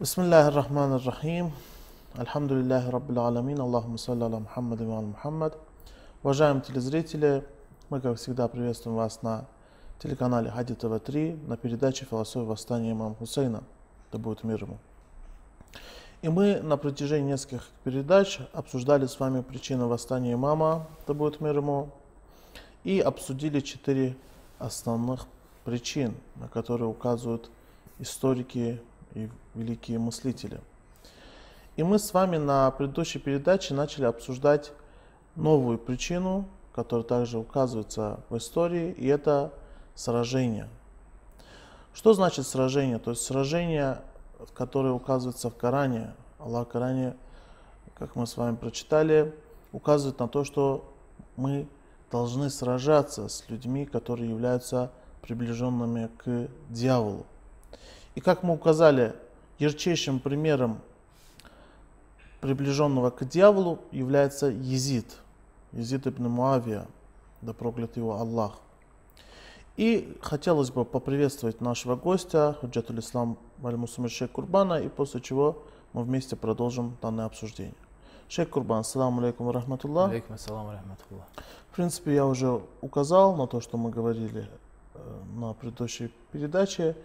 بسم الله الرحمن الرحيم الحمد لله رب العالمين اللهم صل على محمد и Мухаммад. Уважаемые телезрители, мы, как всегда, приветствуем вас на телеканале Хади ТВ-3 на передаче «Философия восстания имама Хусейна». Да будет мир ему. И мы на протяжении нескольких передач обсуждали с вами причины восстания имама, да будет мир ему, и обсудили четыре основных причин, на которые указывают историки и великие мыслители. И мы с вами на предыдущей передаче начали обсуждать новую причину, которая также указывается в истории, и это сражение. Что значит сражение? То есть сражение, которое указывается в Коране. Аллах в Коране, как мы с вами прочитали, указывает на то, что мы должны сражаться с людьми, которые являются приближенными к дьяволу. И как мы указали, ярчайшим примером приближенного к дьяволу является Езид. Езид ибн Муавия, да проклят его Аллах. И хотелось бы поприветствовать нашего гостя, Худжатуль Ислам Валь-Мусумир Шейх Курбана, и после чего мы вместе продолжим данное обсуждение. Шейх Курбан, ассаламу алейкум рахматуллах. Алейкум ассалам рахматуллах. В принципе, я уже указал на то, что мы говорили э, на предыдущей передаче.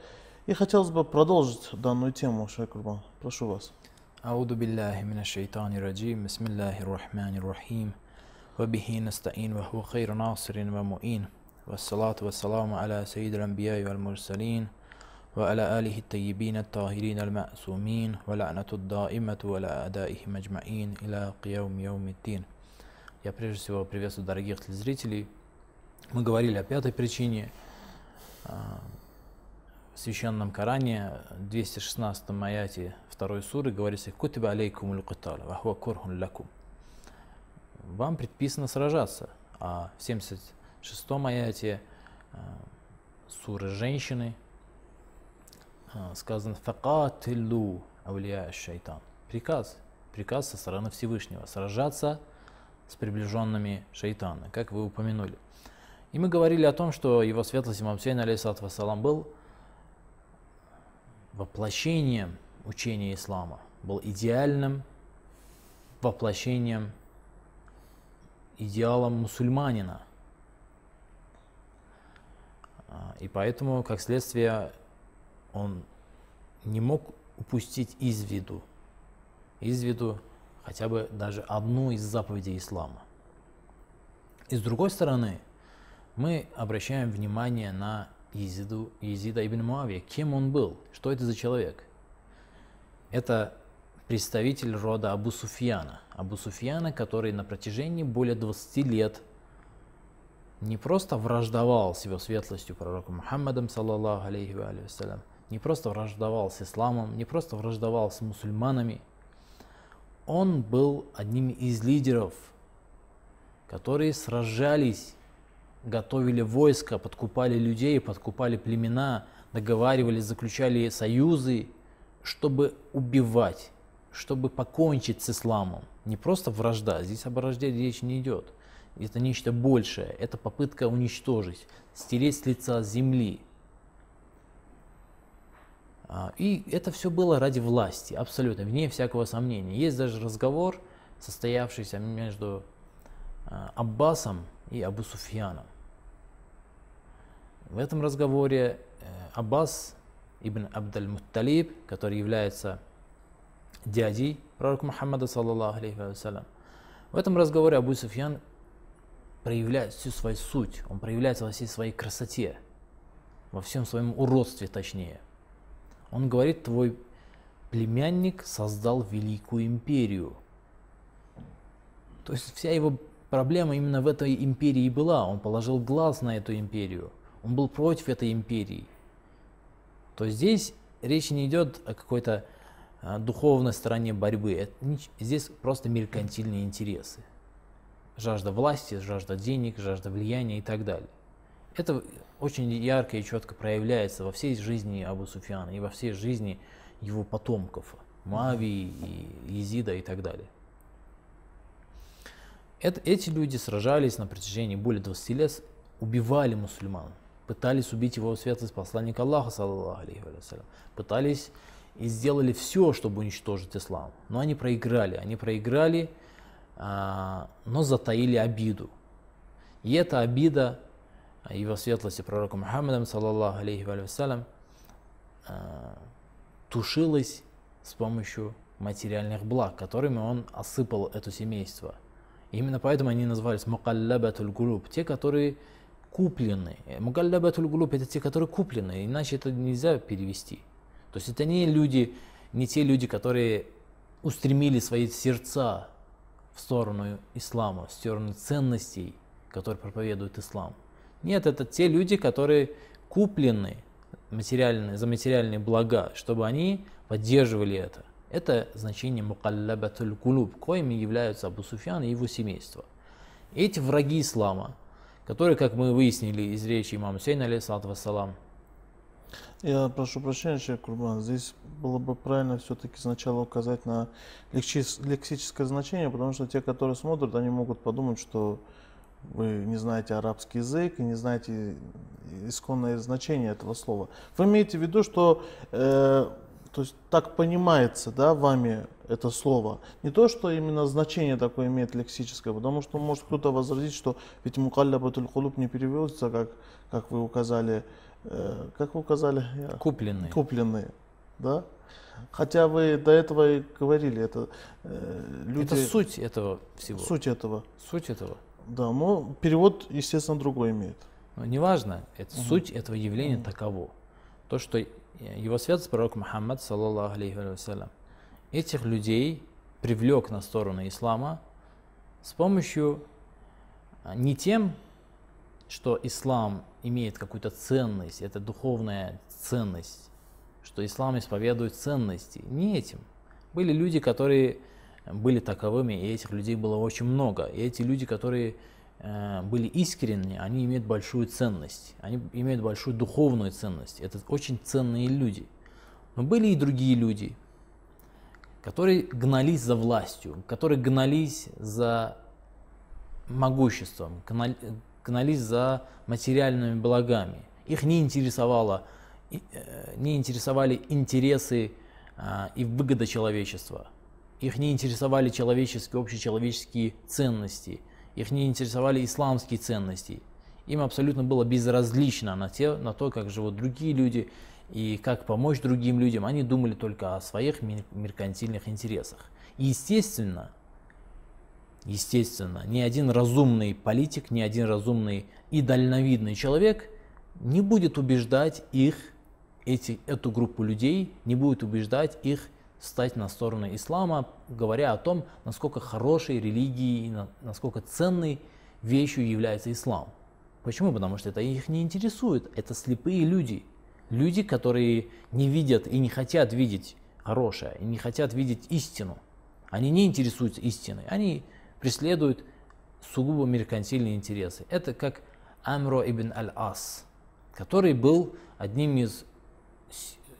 И хотелось бы продолжить данную тему, Шейх Курбан. Прошу вас. أعوذ بالله من الشيطان الرجيم بسم الله الرحمن الرحيم وبه نستعين وهو خير ناصر ومؤين والصلاة والسلام على سيد الأنبياء والمرسلين وعلى آله الطيبين الطاهرين المأسومين ولعنة الدائمة وعلى أعدائهم أجمعين إلى قيام يوم الدين Я прежде всего приветствую дорогих телезрителей. Мы говорили о пятой причине. в священном Коране, 216 аяте второй суры, говорится «Кутиба алейкум кутал, вахва курхун лакум». Вам предписано сражаться. А в 76 аяте а, суры «Женщины» а, сказано «Факатилу аулия шайтан». Приказ, приказ со стороны Всевышнего сражаться с приближенными шайтана, как вы упомянули. И мы говорили о том, что его светлость имам Сейн, алейхиссалату вассалам, был воплощением учения ислама, был идеальным воплощением, идеалом мусульманина. А, И поэтому, как следствие, он не мог упустить из виду, из виду хотя бы даже одну из заповедей ислама. И с другой стороны, мы обращаем внимание на Езиду, Езида ибн Муавия. Кем он был? Что это за человек? Это представитель рода Абу Суфьяна. Абу Суфьяна, который на протяжении более 20 лет не просто враждовал с его светлостью пророком Мухаммадом, саллаллаху алейхи ва вассалям, не просто враждовал с исламом, не просто враждовал с мусульманами, он был одним из лидеров, которые сражались, готовили войска, подкупали людей, подкупали племена, договаривались, заключали союзы, чтобы убивать, чтобы покончить с исламом. Не просто вражда, здесь об вражде речь не идет. Это нечто большее, это попытка уничтожить, стереть с лица земли. А, И это все было ради власти, абсолютно, вне всякого сомнения. Есть даже разговор, состоявшийся между а, Аббасом и Абу Суфьяном. В этом разговоре э, Аббас ибн Абдаль-Мутталиб, который является дядей пророка Мухаммада, саллаллаху алейхи вассалям, в этом разговоре Абу Суфьян проявляет всю свою суть, он проявляется во всей своей красоте, во всем своем уродстве точнее. Он говорит, твой племянник создал великую империю. То есть вся его проблема именно в этой империи была. Он положил глаз на эту империю. Он был против этой империи. То здесь речь не идет о какой-то а, духовной стороне борьбы. Здесь просто меркантильные интересы. Жажда власти, жажда денег, жажда влияния и так далее. Это очень ярко и четко проявляется во всей жизни Абу Суфьяна и во всей жизни его потомков, Мавии, и Езида и так далее. Это, эти люди сражались на протяжении более 20 лет, убивали мусульман, пытались убить его светлость посланника Аллаха, саллаллаху алейхи ва саллям, пытались и сделали все, чтобы уничтожить ислам. Но они проиграли. Они проиграли, а, но затаили обиду. И эта обида его светлости пророка Мухаммада, саллаллаху алейхи вассалям, а, тушилась с помощью материальных благ, которыми он осыпал это семейство. Именно поэтому они назывались мукаллабатуль гулуб, те, которые куплены. Мукаллабатуль гулуб это те, которые куплены, иначе это нельзя перевести. То есть это не люди, не те люди, которые устремили свои сердца в сторону ислама, в сторону ценностей, которые проповедует ислам. Нет, это те люди, которые куплены материальные, за материальные блага, чтобы они поддерживали это. Это значение мукаллабатуль кулуб, коими являются Абу Суфьян и его семейство. Эти враги ислама, которые, как мы выяснили из речи имама Сейна, алейхиссалату вассалам, я прошу прощения, Шейх Курбан, здесь было бы правильно все-таки сначала указать на лексическое значение, потому что те, которые смотрят, они могут подумать, что вы не знаете арабский язык и не знаете исконное значение этого слова. Вы имеете в виду, что э, то есть так понимается да, вами это слово. Не то, что именно значение такое имеет лексическое, потому что может кто-то возразить, что ведь мукаллябатуль кулуб не переводится, как, как вы указали, Э, как вы указали? Купленные. Купленные, да? Хотя вы до этого и говорили, это э, люди... Это суть этого всего. Суть этого. Суть этого. Да, но перевод, естественно, другой имеет. Но неважно, это, угу. суть этого явления угу. таково. То, что его святость пророк Мухаммад, саллаллаху алейхи вассалям, этих людей привлек на сторону ислама с помощью а, не тем, что ислам имеет какую-то ценность, это духовная ценность, что ислам исповедует ценности. Не этим. Были люди, которые были таковыми, и этих людей было очень много. И эти люди, которые были искренни, они имеют большую ценность, они имеют большую духовную ценность. Это очень ценные люди. Но были и другие люди, которые гнались за властью, которые гнались за могуществом, гнались за материальными благами. Их не интересовало, э, не интересовали интересы а, и выгода человечества. Их не интересовали человеческие, общечеловеческие ценности. Их не интересовали исламские ценности. Им абсолютно было безразлично на, те, на то, как живут другие люди и как помочь другим людям. Они думали только о своих меркантильных интересах. И естественно, естественно, ни один разумный политик, ни один разумный и дальновидный человек не будет убеждать их, эти, эту группу людей, не будет убеждать их стать на сторону ислама, говоря о том, насколько хорошей религией, насколько ценной вещью является ислам. Почему? Потому что это их не интересует. Это слепые люди. Люди, которые не видят и не хотят видеть хорошее, и не хотят видеть истину. Они не интересуются истиной. Они преследуют сугубо меркантильные интересы. Это как Амро ибн аль-Ас, который был одним из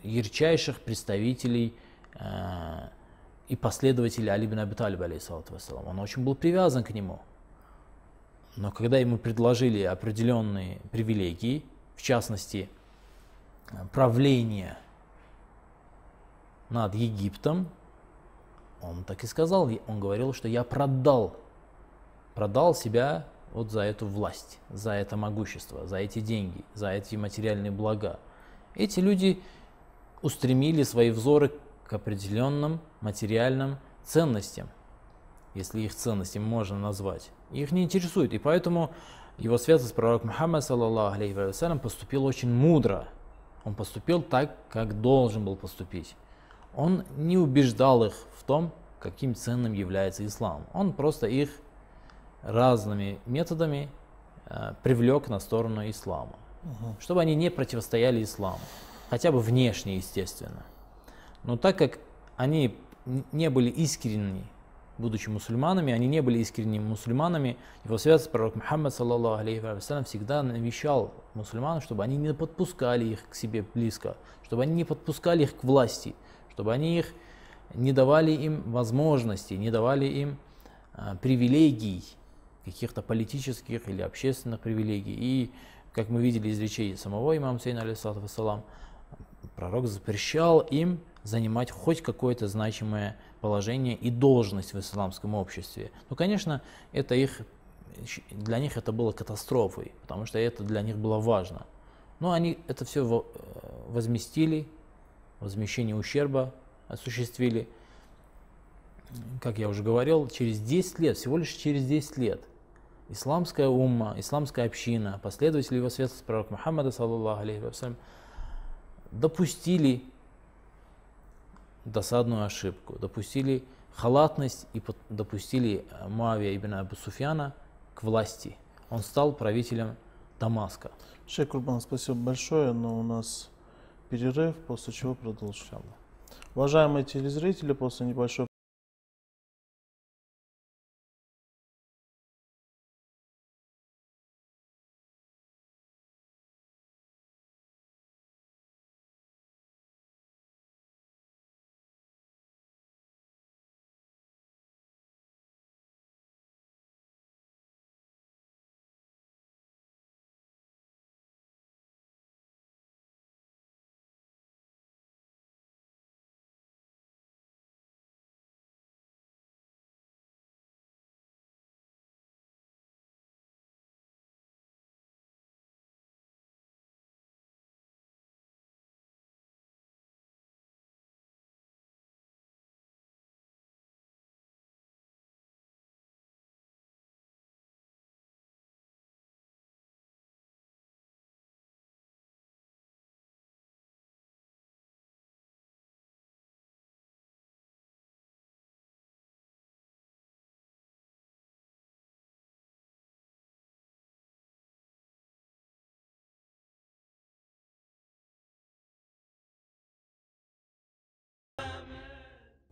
ярчайших представителей и последователей Али ибн Аби Талиба, Он очень был привязан к нему. Но когда ему предложили определенные привилегии, в частности, правление над Египтом, он так и сказал, он говорил, что я продал, продал себя вот за эту власть, за это могущество, за эти деньги, за эти материальные блага. Эти люди устремили свои взоры к определенным материальным ценностям, если их ценностями можно назвать. Их не интересует, и поэтому его святость пророк Мухаммад, саллаллаху алейхи вассалям, поступил очень мудро. Он поступил так, как должен был поступить. Он не убеждал их в том, каким ценным является ислам. Он просто их разными методами э, привлек на сторону ислама, угу. чтобы они не противостояли исламу, хотя бы внешне, естественно. Но так как они не были искренни, будучи мусульманами, они не были искренними мусульманами, его святость пророк Мухаммад, саллаллаху алейхи всегда навещал мусульман, чтобы они не подпускали их к себе близко, чтобы они не подпускали их к власти, чтобы они их не давали им возможностей, не давали им а, привилегий, каких-то политических или общественных привилегий. И, как мы видели из речей самого имама Сейна, алейсалам, пророк запрещал им занимать хоть какое-то значимое положение и должность в исламском обществе. Ну, конечно, это их, для них это было катастрофой, потому что это для них было важно. Но они это все э, возместили, возмещение ущерба осуществили. Как я уже говорил, через 10 лет, всего лишь через 10 лет, исламская умма, исламская община, последователи его светлости пророка Мухаммада, саллаллаху алейхи вассалям, допустили досадную ошибку, допустили халатность и допустили э, Муавия ибн Абу Суфьяна к власти. Он стал правителем Дамаска. Шейх Курбан, спасибо большое, но у нас перерыв, после чего продолжим. Уважаемые телезрители, после небольшой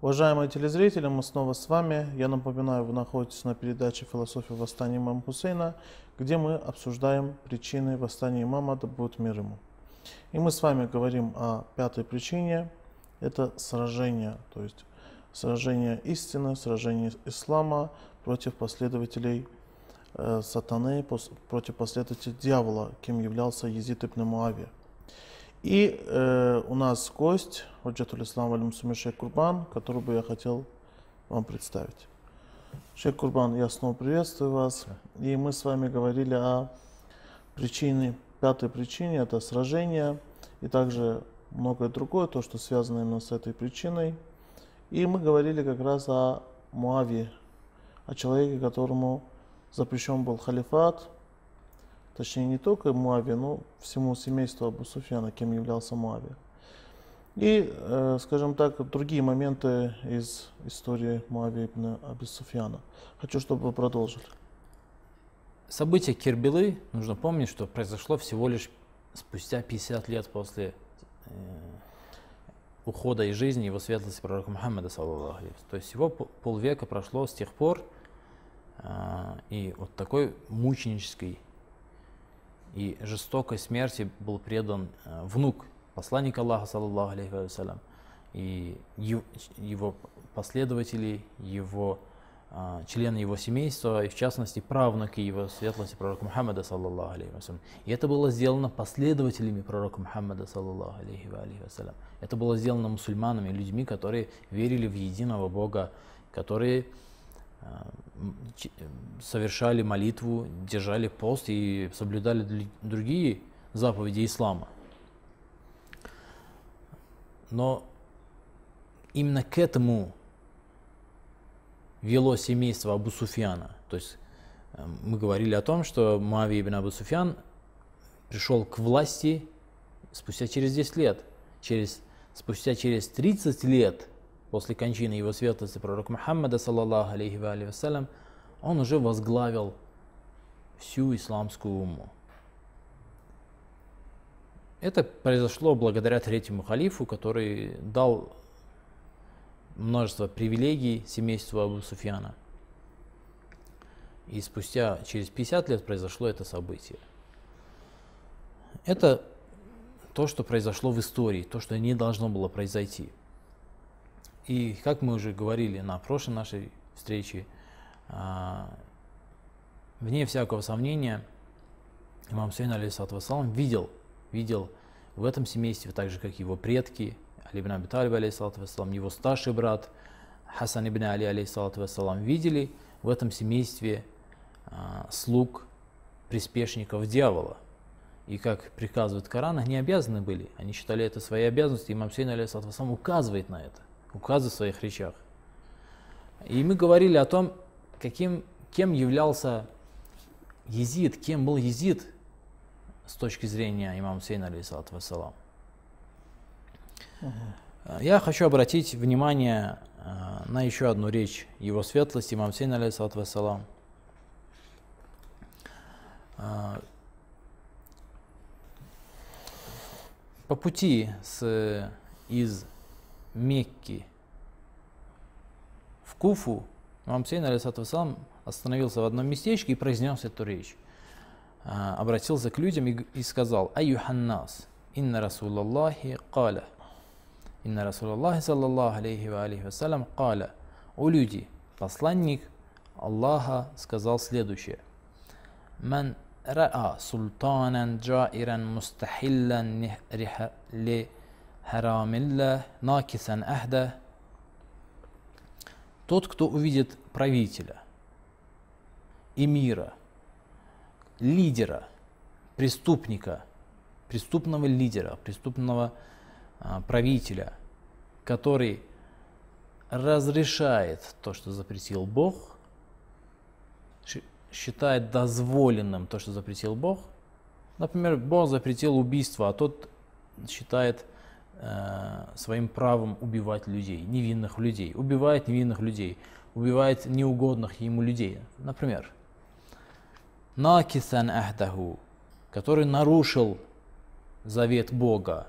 Уважаемые телезрители, мы снова с вами. Я напоминаю, вы находитесь на передаче «Философия восстания имама Хусейна», где мы обсуждаем причины восстания имама, да будет мир ему. И мы с вами говорим о пятой причине. Это сражение, то есть сражение истины, сражение ислама против последователей э, сатаны, против последователей дьявола, кем являлся Езид ибн Муавия. И э, у нас гость, Хаджатуль Ислам Валим Сумишек Курбан, который бы я хотел вам представить. Шейх Курбан, я снова приветствую вас. И мы с вами говорили о причине, пятой причине, это сражение, и также многое другое, то, что связано именно с этой причиной. И мы говорили как раз о Муаве, о человеке, которому запрещен был халифат, Точнее, не только Муаве, но всему семейству Абу Суфьяна, кем являлся Муаве. И, э, скажем так, другие моменты из истории Муаве ибн Абу Суфьяна. Хочу, чтобы вы продолжили. Событие Кирбилы, нужно помнить, что произошло всего лишь спустя 50 лет после э, ухода из жизни его светлости пророка Мухаммада, саллаллаху То есть всего полвека прошло с тех пор, э, и вот такой мученической и жестокой смерти был предан э, внук посланника Аллаха, саллаллаху алейхи вассалям, и его последователи, его а, члены его семейства, и в частности правнуки его светлости пророка Мухаммада, саллаллаху алейхи вассалям. И это было сделано последователями пророка Мухаммада, саллаллаху алейхи вассалям. Это было сделано мусульманами, людьми, которые верили в единого Бога, которые совершали молитву, держали пост и соблюдали другие заповеди ислама. Но именно к этому вело семейство Абу Суфьяна. То есть мы говорили о том, что Мави ибн Абу Суфьян пришел к власти спустя через 10 лет. Через, спустя через 30 лет после кончины его светлости пророка Мухаммада, саллаллаху алейхи ва вассалям, он уже возглавил всю исламскую уму. Это произошло благодаря третьему халифу, который дал множество привилегий семейству Абу Суфьяна. И спустя через 50 лет произошло это событие. Это то, что произошло в истории, то, что не должно было произойти. И как мы уже говорили на прошлой нашей встрече, а, вне всякого сомнения, имам Сейн, алейсалат вассалам, видел, видел в этом семействе, так же как его предки, Али ибн Аби Талиб, вассалам, его старший брат Хасан ибн Али, вассалам, видели в этом семействе а, слуг, приспешников дьявола. И как приказывает Коран, они обязаны были, они считали это своей обязанностью, имам Сейн алейхиссалам указывает на это, указывает в своих речах. И мы говорили о том, каким, кем являлся Езид, кем был Езид с точки зрения имама Сейна, алейхиссалату вассалам. Я хочу обратить внимание э, на еще одну речь его светлости, имам Сейна, алейхиссалату вассалам. Э, по пути с, из Мекки в Куфу имам Сейн, алейхиссалам, остановился в одном местечке и произнес эту речь. А, обратился к людям и, сказал, «Аюханнас, инна Расулаллахи каля». Инна Расулаллахи, саллаллаху алейхи ва алейхи вассалям, каля. О люди, посланник Аллаха сказал следующее. «Ман ра'a султанан джаиран мустахиллан ли харамилля накисан ахда» Тот, кто увидит правителя, эмира, лидера, преступника, преступного лидера, преступного а, правителя, который разрешает то, что запретил Бог, считает дозволенным то, что запретил Бог. Например, Бог запретил убийство, а тот считает своим правом убивать людей, невинных людей, убивает невинных людей, убивает неугодных ему людей. Например, накисан ахдаху, который нарушил завет Бога,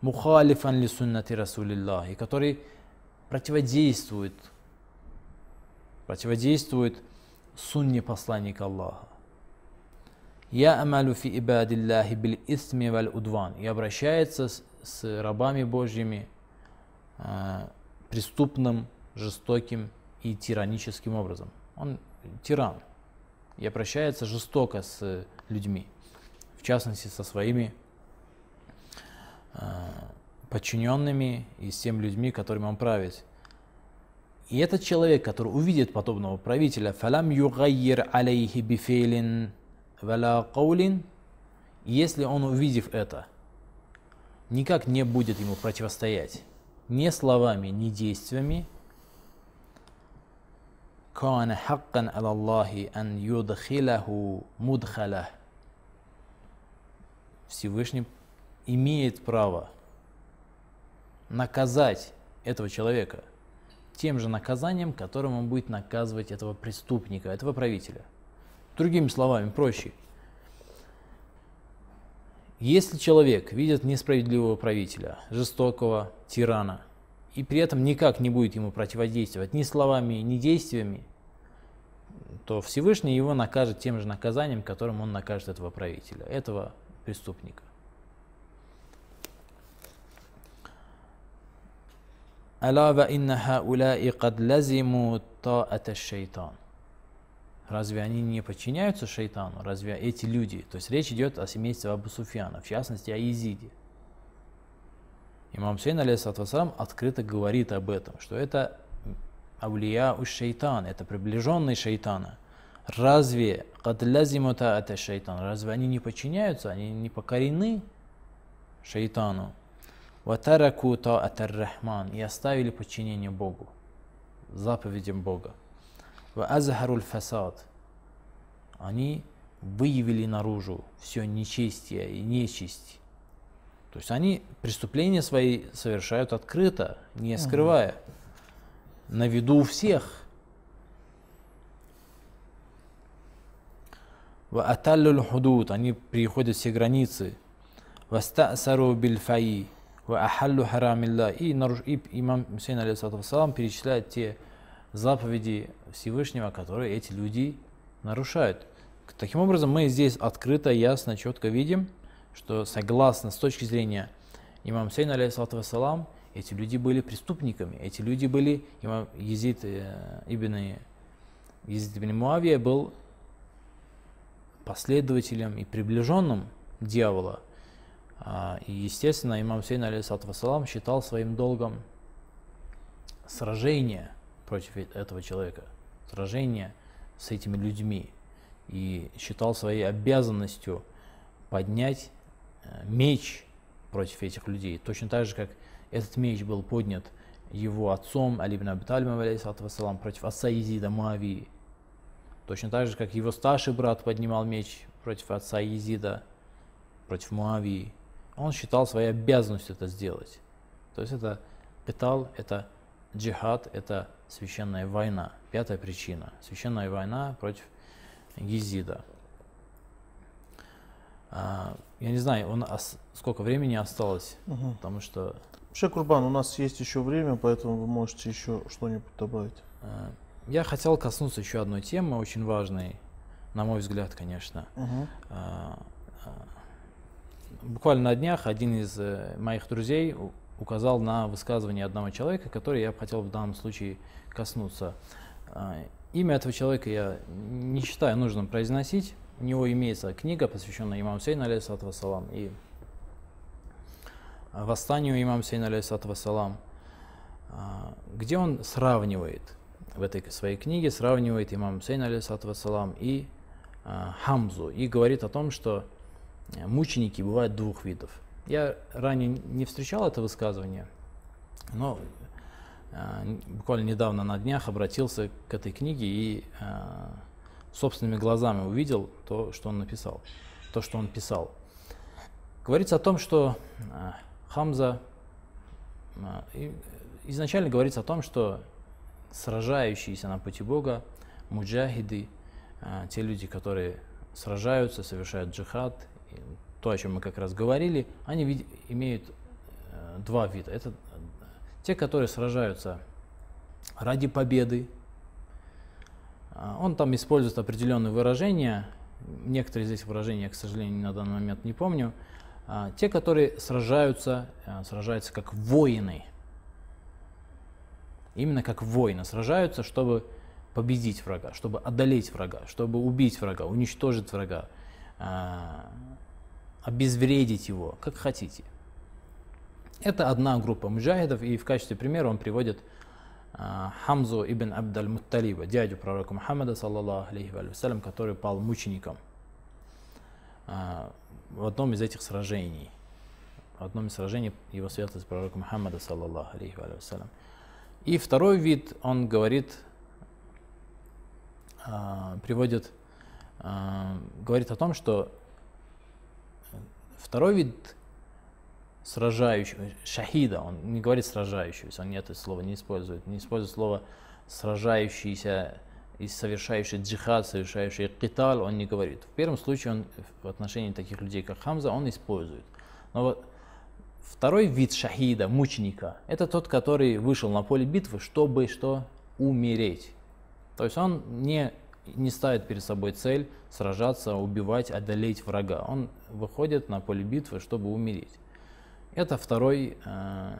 мухалифан ли суннати Расулиллахи, который противодействует, противодействует сунне посланника Аллаха. Я амалю фи ибадиллахи бил исми валь удван. И обращается с, с рабами Божьими э, преступным, жестоким и тираническим образом. Он тиран и обращается жестоко с людьми, в частности со своими э, подчиненными и с теми людьми, которыми он правит. И этот человек, который увидит подобного правителя, фалам югайир алейхи бифейлин валя каулин, если он, увидев это, никак не будет ему противостоять ни словами, ни действиями, كان حقا على الله أن يدخله مدخله Всевышний имеет право наказать этого человека тем же наказанием, которым он будет наказывать этого преступника, этого правителя. Другими словами, проще. Если человек видит несправедливого правителя, жестокого тирана, и при этом никак не будет ему противодействовать ни словами, ни действиями, то Всевышний его накажет тем же наказанием, которым он накажет этого правителя, этого преступника. Алава инна хауляи кад лазиму та'ата шейтан. Разве они не подчиняются шейтану? Разве эти люди? То есть речь идет о семействе Абу Суфьяна, в частности о Езиде. Имам Сейн, алейхиссалам, открыто говорит об этом, что это аулия у шейтан, это приближенные шейтана. Разве кадлязимута это шейтан? Разве они не подчиняются, они не покорены шейтану? Ватараку та рахман и оставили подчинение Богу, заповедям Бога. Ва азхаруль фасад. Они выявили наружу все нечестие и нечисть то есть они преступления свои совершают открыто, не скрывая, на виду у всех. Аталлюл худуд, они переходят все границы. Вастасару бильфаи, ва ахаллу харамилла. И, наруш... и имам Мусейн алейхиссалам перечисляет те заповеди Всевышнего, которые эти люди нарушают. Таким образом, мы здесь открыто, ясно, четко видим, что согласно с точки зрения имама Сейна, алейхиссалату вассалам, эти люди были преступниками, эти люди были, имам Езид э, ибн, Езид ибн Муавия был последователем и приближенным дьявола. А, и, естественно, имам Сейн, алейхиссалату вассалам, считал своим долгом сражение против э- этого человека, сражение с этими людьми. И считал своей обязанностью поднять э, меч против этих людей. Точно так же, как этот меч был поднят его отцом Али ибн Абиталимом, вассалам, против отца Езида Муавии. Точно так же, как его старший брат поднимал меч против отца Езида, против Муавии. Он считал своей обязанностью это сделать. То есть это питал, это джихад, это священная война. Пятая причина. Священная война против Езида. А, я не знаю, нас сколько времени осталось, Мгм. потому что Вообще, Курбан, у нас есть еще время, поэтому вы можете еще что-нибудь добавить. э, я хотел коснуться еще одной темы, очень важной, на мой взгляд, конечно. А, а, Буквально на днях один из э, моих друзей указал на высказывание одного человека, который я хотел в данном случае коснуться. А, Имя этого человека я не считаю нужным произносить. У него имеется книга, посвященная имаму Сейну, алейхиссалату вассалам, и восстанию имама Сейна, алейхиссалату вассалам, а, где он сравнивает, в этой своей книге сравнивает имам Сейна, алейхиссалату вассалам, и а, Хамзу, и говорит о том, что мученики бывают двух видов. Я ранее не встречал это высказывание, но н- буквально недавно на днях обратился к этой книге и а, собственными глазами увидел то, что он написал, то, что он писал. Говорится о том, что а, Хамза изначально говорится о том, что сражающиеся на пути Бога, муджахиды, те люди, которые сражаются, совершают джихад, то, о чем мы как раз говорили, они имеют э, два вида. Это э, те, которые сражаются ради победы. А, Он там использует определенные выражения, некоторые из этих выражений я, к сожалению, на данный момент не помню. А, Те, которые сражаются, э, сражаются как воины, именно как воины, сражаются, чтобы победить врага, чтобы одолеть врага, чтобы убить врага, уничтожить врага, а, обезвредить его, как хотите. Это одна группа муджахидов, и в качестве примера он приводит а, Хамзу ибн Абдаль Мутталиба, дядю пророка Мухаммада, саллаллаху алейхи ва салям, который пал мучеником а, в одном из этих сражений. В одном из сражений его светлость пророка Мухаммада, саллаллаху алейхи ва салям. И второй вид, он говорит, а, приводит, говорит о том, что второй вид сражающего, шахида, он не говорит сражающегося, он это слово не использует, не использует слово сражающийся и совершающий джихад, совершающий киталь, он не говорит. В первом случае он в отношении таких людей, как Хамза, он использует. Но вот второй вид шахида, мученика, это тот, который вышел на поле битвы, чтобы что? Умереть. То есть он не, не ставит перед собой цель сражаться, убивать, одолеть врага. Он выходит на поле битвы, чтобы умереть. Это второй э,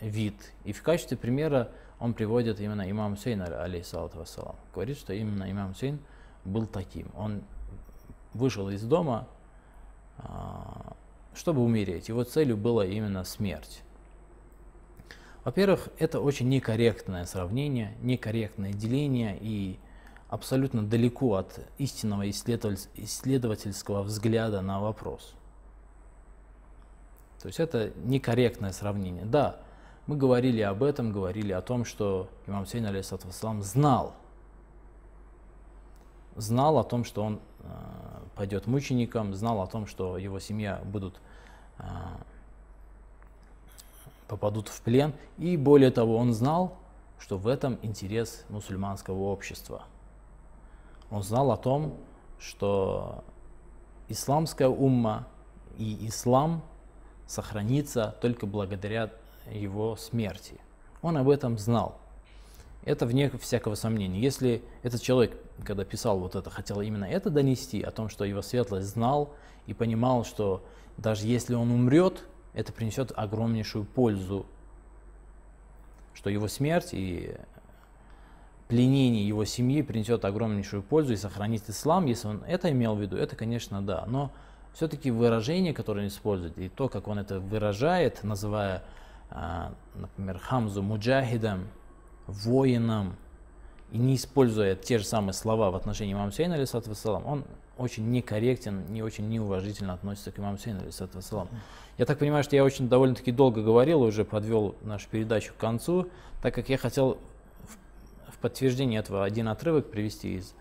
вид. И в качестве примера он приводит именно имам Хусейн, алейхиссалату вассалам. Говорит, что именно имам Хусейн был таким. Он вышел из дома, а, чтобы умереть. Его целью была именно смерть. Во-первых, это очень некорректное сравнение, некорректное деление и абсолютно далеко от истинного исследователь- исследовательского взгляда на вопрос. То есть это некорректное сравнение. Да, мы говорили об этом, говорили о том, что имам Сейн, вассалам, знал, знал о том, что он э, пойдет мучеником, знал о том, что его семья будут э, попадут в плен. И более того, он знал, что в этом интерес мусульманского общества. Он знал о том, что исламская умма и ислам сохранится только благодаря его смерти. Он об этом знал. Это вне всякого сомнения. Если этот человек, когда писал вот это, хотел именно это донести, о том, что его светлость знал и понимал, что даже если он умрет, это принесет огромнейшую пользу, что его смерть и пленение его семьи принесет огромнейшую пользу и сохранит ислам, если он это имел в виду, это, конечно, да. Но все-таки выражение, которое он использует, и то, как он это выражает, называя, а, например, Хамзу муджахидом, воином, и не используя те же самые слова в отношении имама Сейна, алейсалам, он очень некорректен, не очень неуважительно относится к имаму Сейну, алейсалам. Я так понимаю, что я очень довольно-таки долго говорил, уже подвел нашу передачу к концу, так как я хотел в, подтверждение этого один отрывок привести из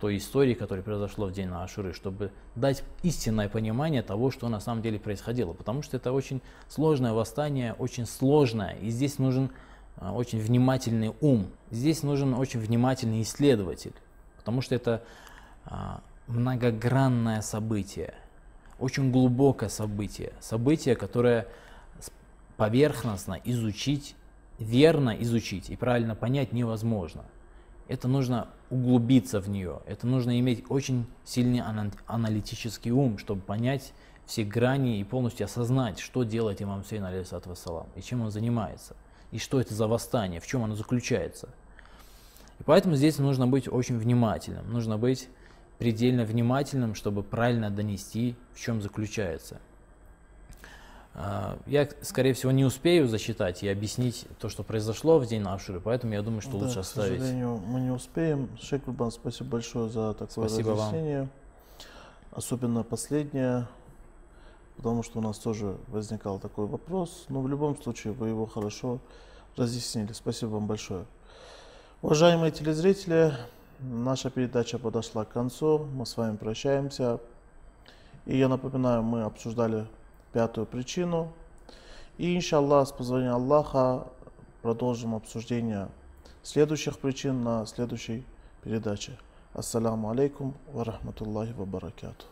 той истории, которая произошла в день на Ашуры, чтобы дать истинное понимание того, что на самом деле происходило. Потому что это очень сложное восстание, очень сложное, и здесь нужен а, очень внимательный ум, здесь нужен очень внимательный исследователь, потому что это а, многогранное событие, очень глубокое событие, событие, которое поверхностно изучить, верно изучить и правильно понять невозможно. Это нужно углубиться в нее, это нужно иметь очень сильный аналитический ум, чтобы понять все грани и полностью осознать, что делает имам Сейн, алейхиссалату вассалам, и чем он занимается, и что это за восстание, в чем оно заключается. И поэтому здесь нужно быть очень внимательным, нужно быть предельно внимательным, чтобы правильно донести, в чем заключается – я, скорее всего, не успею засчитать и объяснить то, что произошло в день Авшуры, поэтому я думаю, что да, лучше оставить. К сожалению, мы не успеем. Шейх Курбан, спасибо большое за такое спасибо разъяснение. Вам. Особенно последнее, потому что у нас тоже возникал такой вопрос. Но в любом случае вы его хорошо разъяснили. Спасибо вам большое. Уважаемые телезрители, наша передача подошла к концу. Мы с вами прощаемся. И я напоминаю, мы обсуждали пятую причину. И, иншаллах, с позволения Аллаха, продолжим обсуждение следующих причин на следующей передаче. Ассаламу алейкум ва рахматуллахи ва баракату.